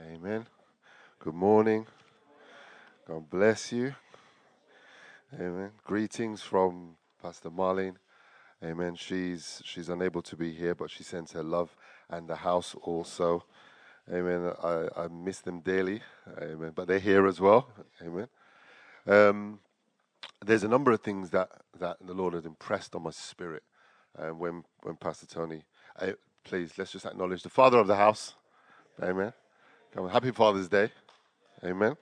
Amen. Good morning. God bless you. Amen. Greetings from Pastor Marlene. Amen. She's she's unable to be here, but she sends her love and the house also. Amen. I, I miss them daily. Amen. But they're here as well. Amen. Um, there's a number of things that, that the Lord has impressed on my spirit uh, when when Pastor Tony. Uh, please let's just acknowledge the father of the house. Amen. Come on, happy Father's Day. Amen.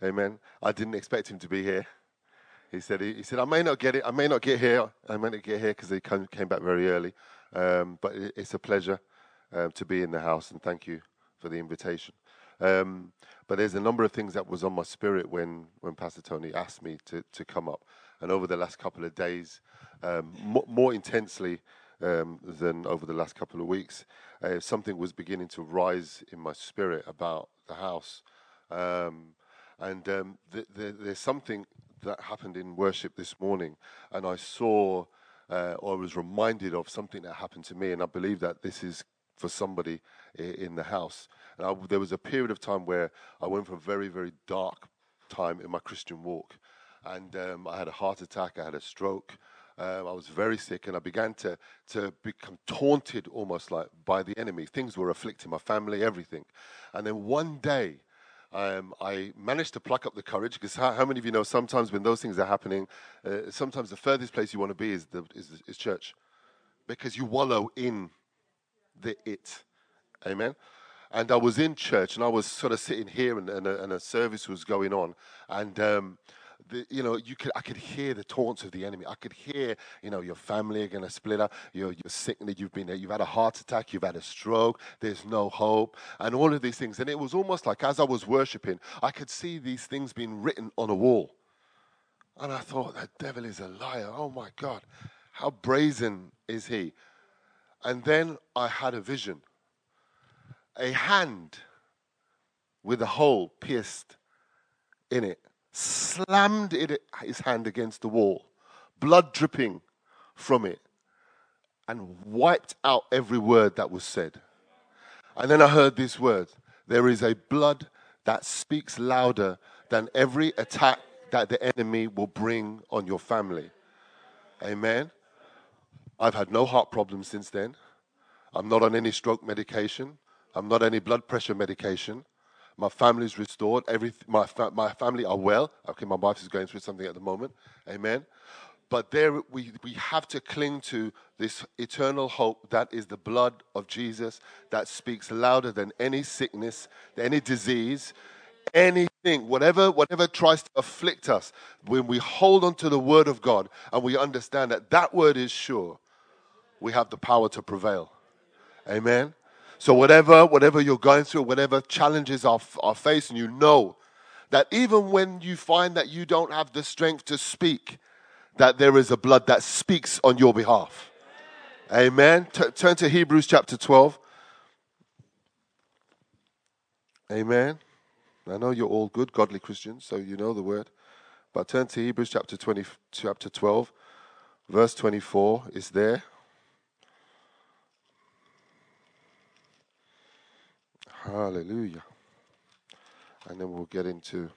Amen. I didn't expect him to be here. He said, he, he said, I may not get it. I may not get here. I may not get here because he come, came back very early. Um, but it, it's a pleasure um, to be in the house, and thank you for the invitation. Um, but there's a number of things that was on my spirit when, when Pastor Tony asked me to, to come up. And over the last couple of days, um, more, more intensely um, than over the last couple of weeks, uh, something was beginning to rise in my spirit about the house. Um, and um, th- th- there's something that happened in worship this morning, and I saw uh, or I was reminded of something that happened to me, and I believe that this is for somebody in the house. And I, there was a period of time where I went from a very, very dark time in my Christian walk, and um, I had a heart attack, I had a stroke. Um, I was very sick, and I began to to become taunted, almost like by the enemy. Things were afflicting my family, everything. And then one day, um, I managed to pluck up the courage because how, how, many of you know sometimes when those things are happening, uh, sometimes the furthest place you want to be is, the, is, is church because you wallow in the it. Amen. And I was in church and I was sort of sitting here and, and, a, and a service was going on. And um, the, you know, you could, I could hear the taunts of the enemy. I could hear, you know, your family are going to split up. You're, you're sick, you've been, you've had a heart attack, you've had a stroke. There's no hope, and all of these things. And it was almost like as I was worshiping, I could see these things being written on a wall. And I thought, the devil is a liar. Oh my God, how brazen is he? And then I had a vision. A hand with a hole pierced in it slammed it, his hand against the wall, blood dripping from it, and wiped out every word that was said. And then I heard this word there is a blood that speaks louder than every attack that the enemy will bring on your family. Amen. I've had no heart problems since then. I'm not on any stroke medication. I'm not on any blood pressure medication. My family's restored. Every, my, fa- my family are well. Okay, my wife is going through something at the moment. Amen. But there we, we have to cling to this eternal hope that is the blood of Jesus that speaks louder than any sickness, any disease, anything, whatever, whatever tries to afflict us. When we hold on to the word of God and we understand that that word is sure, we have the power to prevail. Amen. So whatever, whatever you're going through, whatever challenges are, are facing, you know that even when you find that you don't have the strength to speak, that there is a blood that speaks on your behalf. Amen. T- turn to Hebrews chapter 12. Amen. I know you're all good, godly Christians, so you know the word. But turn to Hebrews chapter 20, chapter 12, verse 24 is there. Hallelujah. And then we'll get into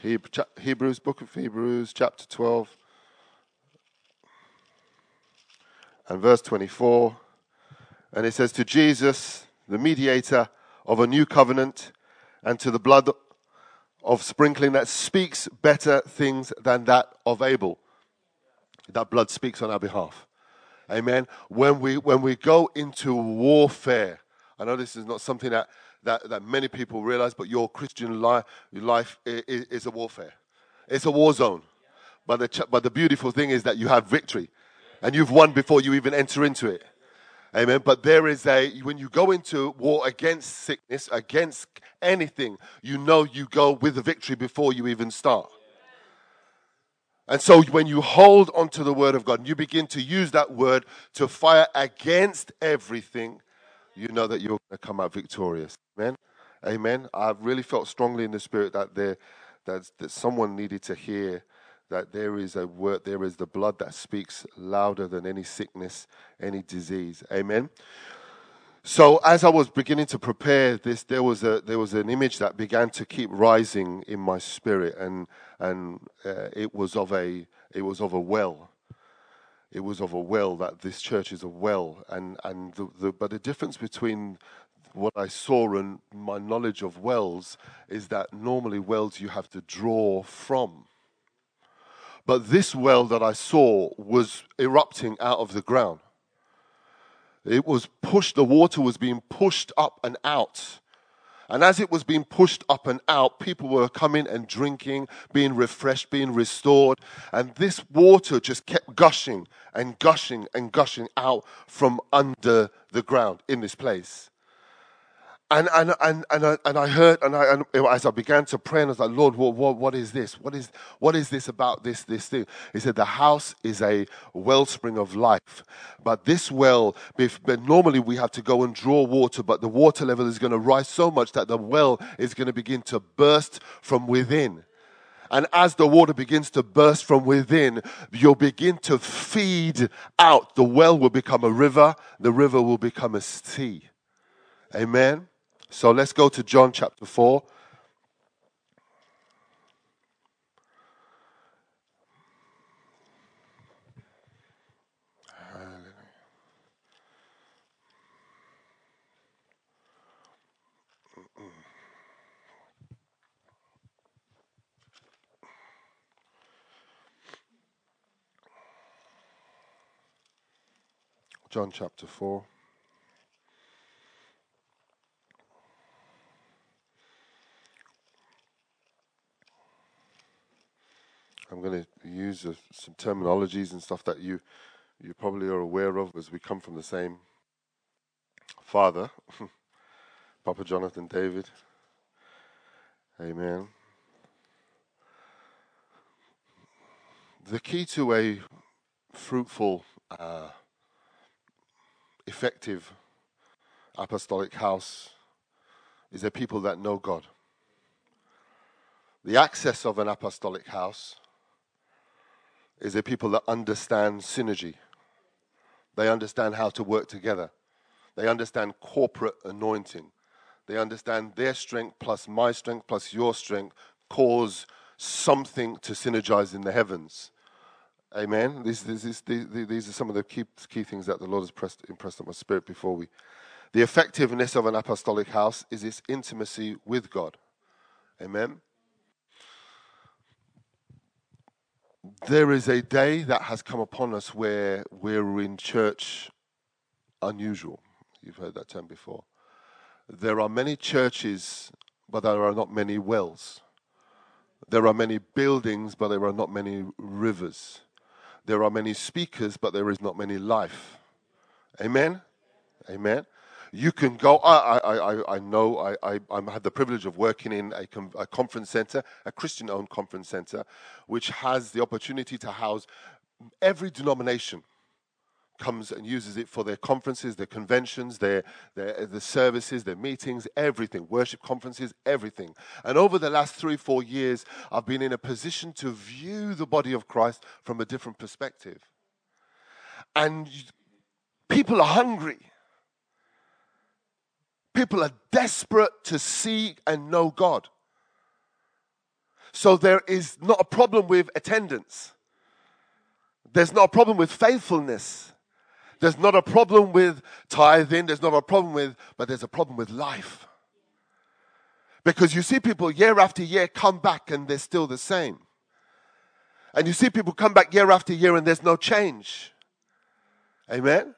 Hebrews, book of Hebrews, chapter 12, and verse 24. And it says, To Jesus, the mediator of a new covenant, and to the blood of sprinkling that speaks better things than that of Abel. That blood speaks on our behalf. Amen. When we when we go into warfare, I know this is not something that that, that many people realize, but your Christian life life is, is a warfare. It's a war zone. But the but the beautiful thing is that you have victory, and you've won before you even enter into it. Amen. But there is a, when you go into war against sickness, against anything, you know you go with the victory before you even start. And so when you hold onto the word of God and you begin to use that word to fire against everything, you know that you're going to come out victorious. Amen. Amen. I've really felt strongly in the spirit that there that, that someone needed to hear that there is a word, there is the blood that speaks louder than any sickness, any disease. Amen. So as I was beginning to prepare this, there was a there was an image that began to keep rising in my spirit, and and uh, it was of a it was of a well. It was of a well that this church is a well, and and the, the but the difference between what I saw and my knowledge of wells is that normally wells you have to draw from. But this well that I saw was erupting out of the ground. It was pushed, the water was being pushed up and out. And as it was being pushed up and out, people were coming and drinking, being refreshed, being restored. And this water just kept gushing and gushing and gushing out from under the ground in this place. And, and, and, and, I, and I heard, and, I, and as I began to pray, and I was like, Lord, what, what, what is this? What is, what is this about this, this thing? He said, The house is a wellspring of life. But this well, but normally we have to go and draw water, but the water level is going to rise so much that the well is going to begin to burst from within. And as the water begins to burst from within, you'll begin to feed out. The well will become a river, the river will become a sea. Amen. So let's go to John chapter 4. John chapter 4. I'm going to use uh, some terminologies and stuff that you you probably are aware of as we come from the same father, Papa Jonathan David. Amen. The key to a fruitful, uh, effective apostolic house is a people that know God. The access of an apostolic house is there people that understand synergy. They understand how to work together. They understand corporate anointing. They understand their strength plus my strength plus your strength cause something to synergize in the heavens. Amen. These, these, these, these are some of the key, key things that the Lord has pressed, impressed on my spirit before we. The effectiveness of an apostolic house is its intimacy with God. Amen. There is a day that has come upon us where we're in church unusual. You've heard that term before. There are many churches, but there are not many wells. There are many buildings, but there are not many rivers. There are many speakers, but there is not many life. Amen? Amen. You can go. I, I, I, I know I, I, I had the privilege of working in a, com, a conference center, a Christian owned conference center, which has the opportunity to house every denomination comes and uses it for their conferences, their conventions, their, their the services, their meetings, everything, worship conferences, everything. And over the last three, four years, I've been in a position to view the body of Christ from a different perspective. And people are hungry. People are desperate to see and know God. So there is not a problem with attendance. There's not a problem with faithfulness. There's not a problem with tithing. There's not a problem with, but there's a problem with life. Because you see people year after year come back and they're still the same. And you see people come back year after year and there's no change. Amen?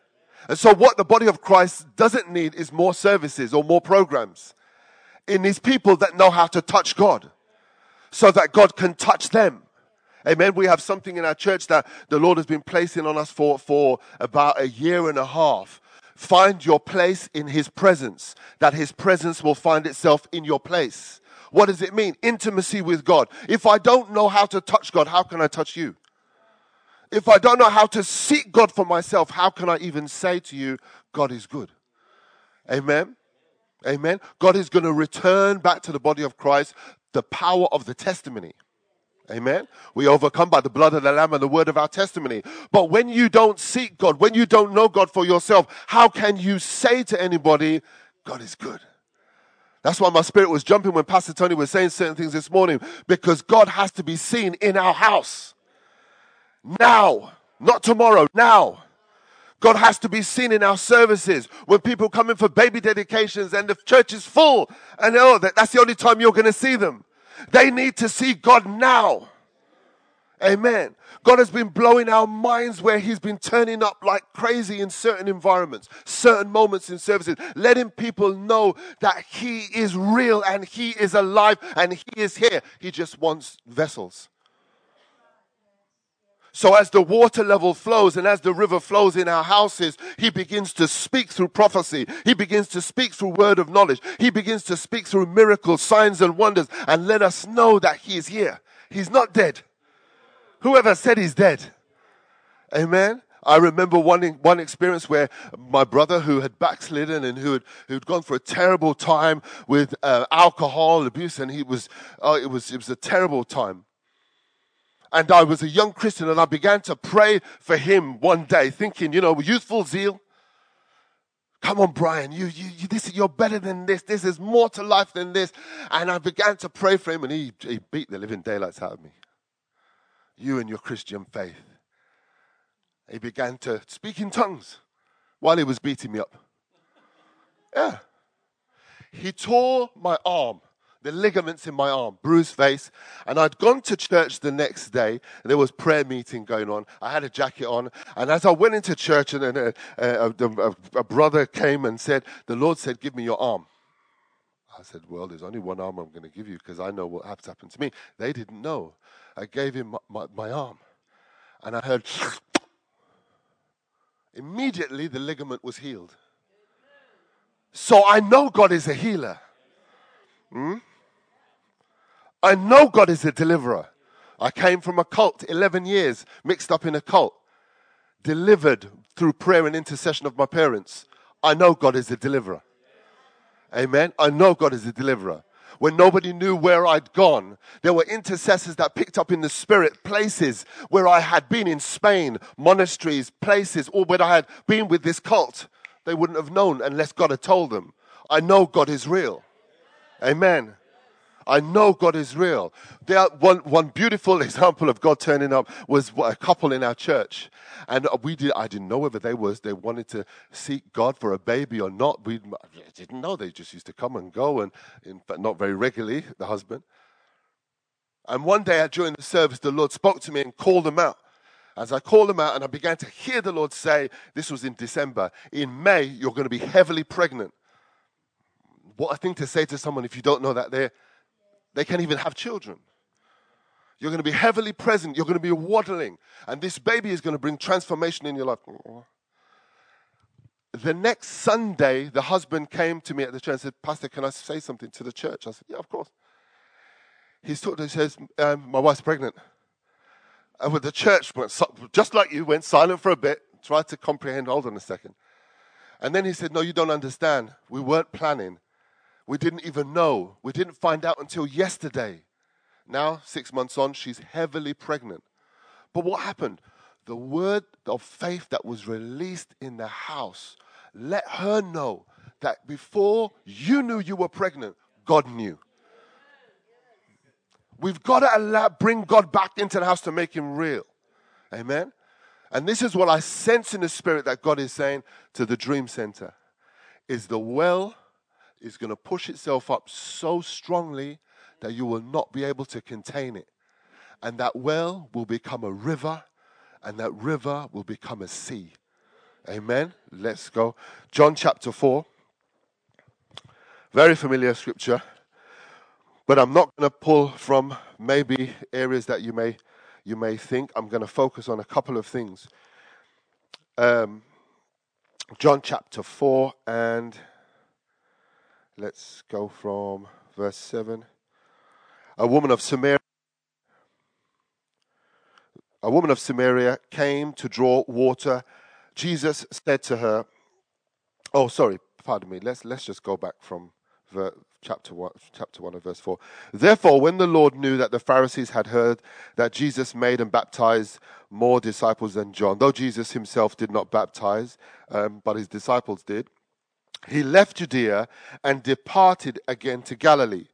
And so, what the body of Christ doesn't need is more services or more programs. It needs people that know how to touch God so that God can touch them. Amen. We have something in our church that the Lord has been placing on us for, for about a year and a half. Find your place in His presence, that His presence will find itself in your place. What does it mean? Intimacy with God. If I don't know how to touch God, how can I touch you? If I don't know how to seek God for myself, how can I even say to you, God is good? Amen. Amen. God is going to return back to the body of Christ the power of the testimony. Amen. We overcome by the blood of the Lamb and the word of our testimony. But when you don't seek God, when you don't know God for yourself, how can you say to anybody, God is good? That's why my spirit was jumping when Pastor Tony was saying certain things this morning, because God has to be seen in our house. Now, not tomorrow, now. God has to be seen in our services when people come in for baby dedications and the church is full and oh, that's the only time you're going to see them. They need to see God now. Amen. God has been blowing our minds where He's been turning up like crazy in certain environments, certain moments in services, letting people know that He is real and He is alive and He is here. He just wants vessels. So as the water level flows and as the river flows in our houses, he begins to speak through prophecy. He begins to speak through word of knowledge. He begins to speak through miracles, signs and wonders and let us know that he is here. He's not dead. Whoever said he's dead. Amen. I remember one, one experience where my brother who had backslidden and who had, who'd gone for a terrible time with uh, alcohol abuse and he was, uh, it was, it was a terrible time and I was a young Christian and I began to pray for him one day, thinking, you know, youthful zeal. Come on, Brian, you, you, you, this, you're better than this. This is more to life than this. And I began to pray for him and he, he beat the living daylights out of me. You and your Christian faith. He began to speak in tongues while he was beating me up. Yeah. He tore my arm the ligaments in my arm, bruised face. And I'd gone to church the next day. there was prayer meeting going on. I had a jacket on. And as I went into church, and, uh, uh, a, a, a, a brother came and said, The Lord said, Give me your arm. I said, Well, there's only one arm I'm going to give you because I know what has happened to me. They didn't know. I gave him my, my, my arm. And I heard, immediately the ligament was healed. So I know God is a healer. Hmm? I know God is a deliverer. I came from a cult, 11 years mixed up in a cult, delivered through prayer and intercession of my parents. I know God is a deliverer. Amen. I know God is a deliverer. When nobody knew where I'd gone, there were intercessors that picked up in the spirit places where I had been in Spain, monasteries, places, or where I had been with this cult. They wouldn't have known unless God had told them. I know God is real. Amen. I know God is real. There, one, one beautiful example of God turning up was a couple in our church. And we did, I didn't know whether they was, they wanted to seek God for a baby or not. We didn't know. They just used to come and go and, in fact, not very regularly, the husband. And one day during the service, the Lord spoke to me and called them out. As I called them out and I began to hear the Lord say, this was in December, in May, you're going to be heavily pregnant. What a thing to say to someone if you don't know that they're they can't even have children. You're going to be heavily present. You're going to be waddling. And this baby is going to bring transformation in your life. The next Sunday, the husband came to me at the church and said, Pastor, can I say something to the church? I said, Yeah, of course. He's talked, he says, um, My wife's pregnant. And with the church, went, just like you, went silent for a bit, tried to comprehend. Hold on a second. And then he said, No, you don't understand. We weren't planning. We didn't even know. We didn't find out until yesterday. Now, six months on, she's heavily pregnant. But what happened? The word of faith that was released in the house let her know that before you knew you were pregnant, God knew. We've got to allow, bring God back into the house to make him real. Amen. And this is what I sense in the spirit that God is saying to the dream center is the well is going to push itself up so strongly that you will not be able to contain it. And that well will become a river, and that river will become a sea. Amen. Let's go. John chapter 4. Very familiar scripture. But I'm not going to pull from maybe areas that you may you may think. I'm going to focus on a couple of things. Um, John chapter 4 and Let's go from verse 7. A woman of Samaria a woman of Samaria came to draw water. Jesus said to her, Oh, sorry, pardon me. Let's, let's just go back from, chapter 1, chapter 1 of verse 4. Therefore, when the Lord knew that the Pharisees had heard that Jesus made and baptized more disciples than John, though Jesus himself did not baptize, um, but his disciples did, he left Judea and departed again to Galilee.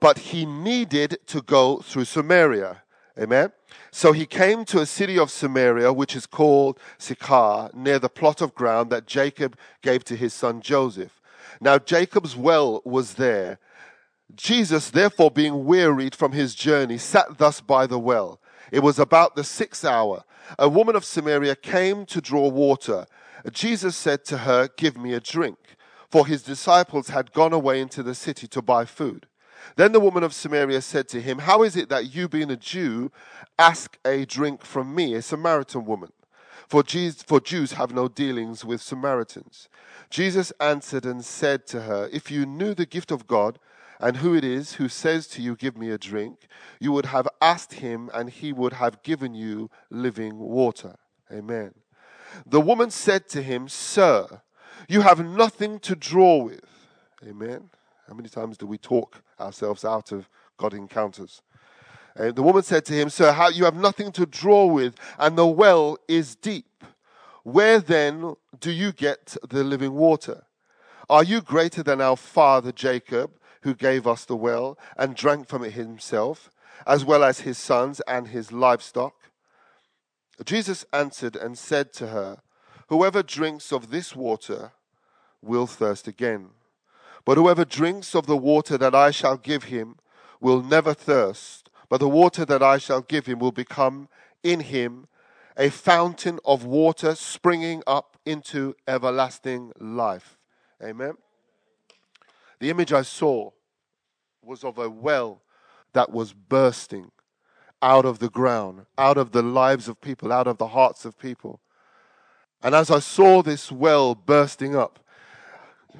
But he needed to go through Samaria. Amen. So he came to a city of Samaria, which is called Sychar, near the plot of ground that Jacob gave to his son Joseph. Now Jacob's well was there. Jesus, therefore, being wearied from his journey, sat thus by the well. It was about the sixth hour. A woman of Samaria came to draw water. Jesus said to her, Give me a drink, for his disciples had gone away into the city to buy food. Then the woman of Samaria said to him, How is it that you, being a Jew, ask a drink from me, a Samaritan woman? For Jews, for Jews have no dealings with Samaritans. Jesus answered and said to her, If you knew the gift of God, and who it is who says to you, Give me a drink, you would have asked him, and he would have given you living water. Amen. The woman said to him, Sir, you have nothing to draw with. Amen. How many times do we talk ourselves out of God encounters? Uh, the woman said to him, Sir, how, you have nothing to draw with, and the well is deep. Where then do you get the living water? Are you greater than our father Jacob, who gave us the well and drank from it himself, as well as his sons and his livestock? Jesus answered and said to her, Whoever drinks of this water will thirst again. But whoever drinks of the water that I shall give him will never thirst, but the water that I shall give him will become in him a fountain of water springing up into everlasting life. Amen. The image I saw was of a well that was bursting out of the ground, out of the lives of people, out of the hearts of people. And as I saw this well bursting up,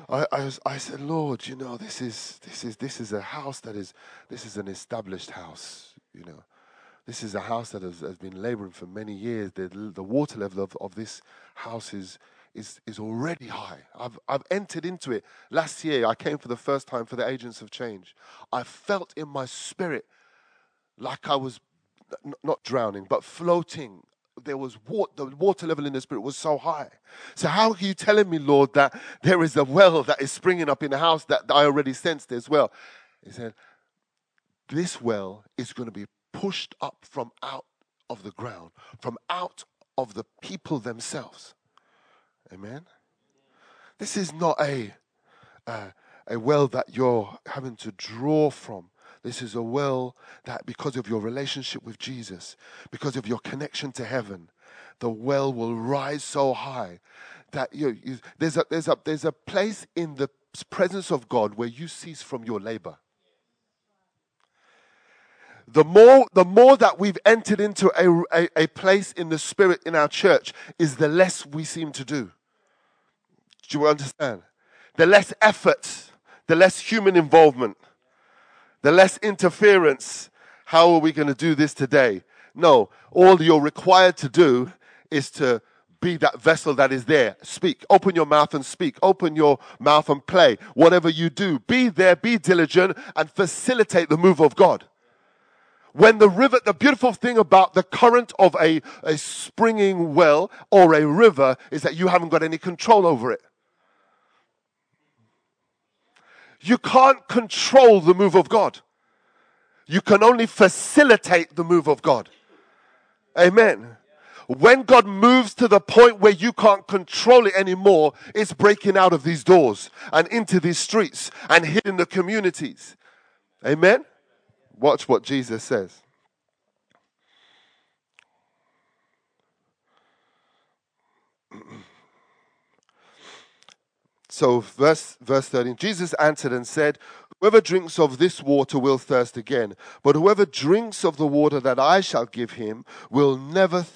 I, I, was, I said, Lord, you know, this is, this, is, this is a house that is, this is an established house, you know. This is a house that has, has been laboring for many years. The, the water level of, of this house is, is, is already high. I've, I've entered into it. Last year, I came for the first time for the Agents of Change. I felt in my spirit like I was not drowning, but floating there was water, the water level in the spirit was so high. So how are you telling me, Lord, that there is a well that is springing up in the house that I already sensed as well? He said, this well is going to be pushed up from out of the ground, from out of the people themselves. Amen. This is not a uh, a well that you're having to draw from. This is a well that, because of your relationship with Jesus, because of your connection to heaven, the well will rise so high that you, you, there's, a, there's, a, there's a place in the presence of God where you cease from your labor. The more, the more that we've entered into a, a, a place in the spirit in our church, is the less we seem to do. Do you understand? The less effort, the less human involvement the less interference. How are we going to do this today? No, all you're required to do is to be that vessel that is there. Speak. Open your mouth and speak. Open your mouth and play. Whatever you do, be there, be diligent, and facilitate the move of God. When the river, the beautiful thing about the current of a, a springing well or a river is that you haven't got any control over it. You can't control the move of God. You can only facilitate the move of God. Amen. When God moves to the point where you can't control it anymore, it's breaking out of these doors and into these streets and hitting the communities. Amen. Watch what Jesus says. So, verse, verse 13 Jesus answered and said, Whoever drinks of this water will thirst again, but whoever drinks of the water that I shall give him will never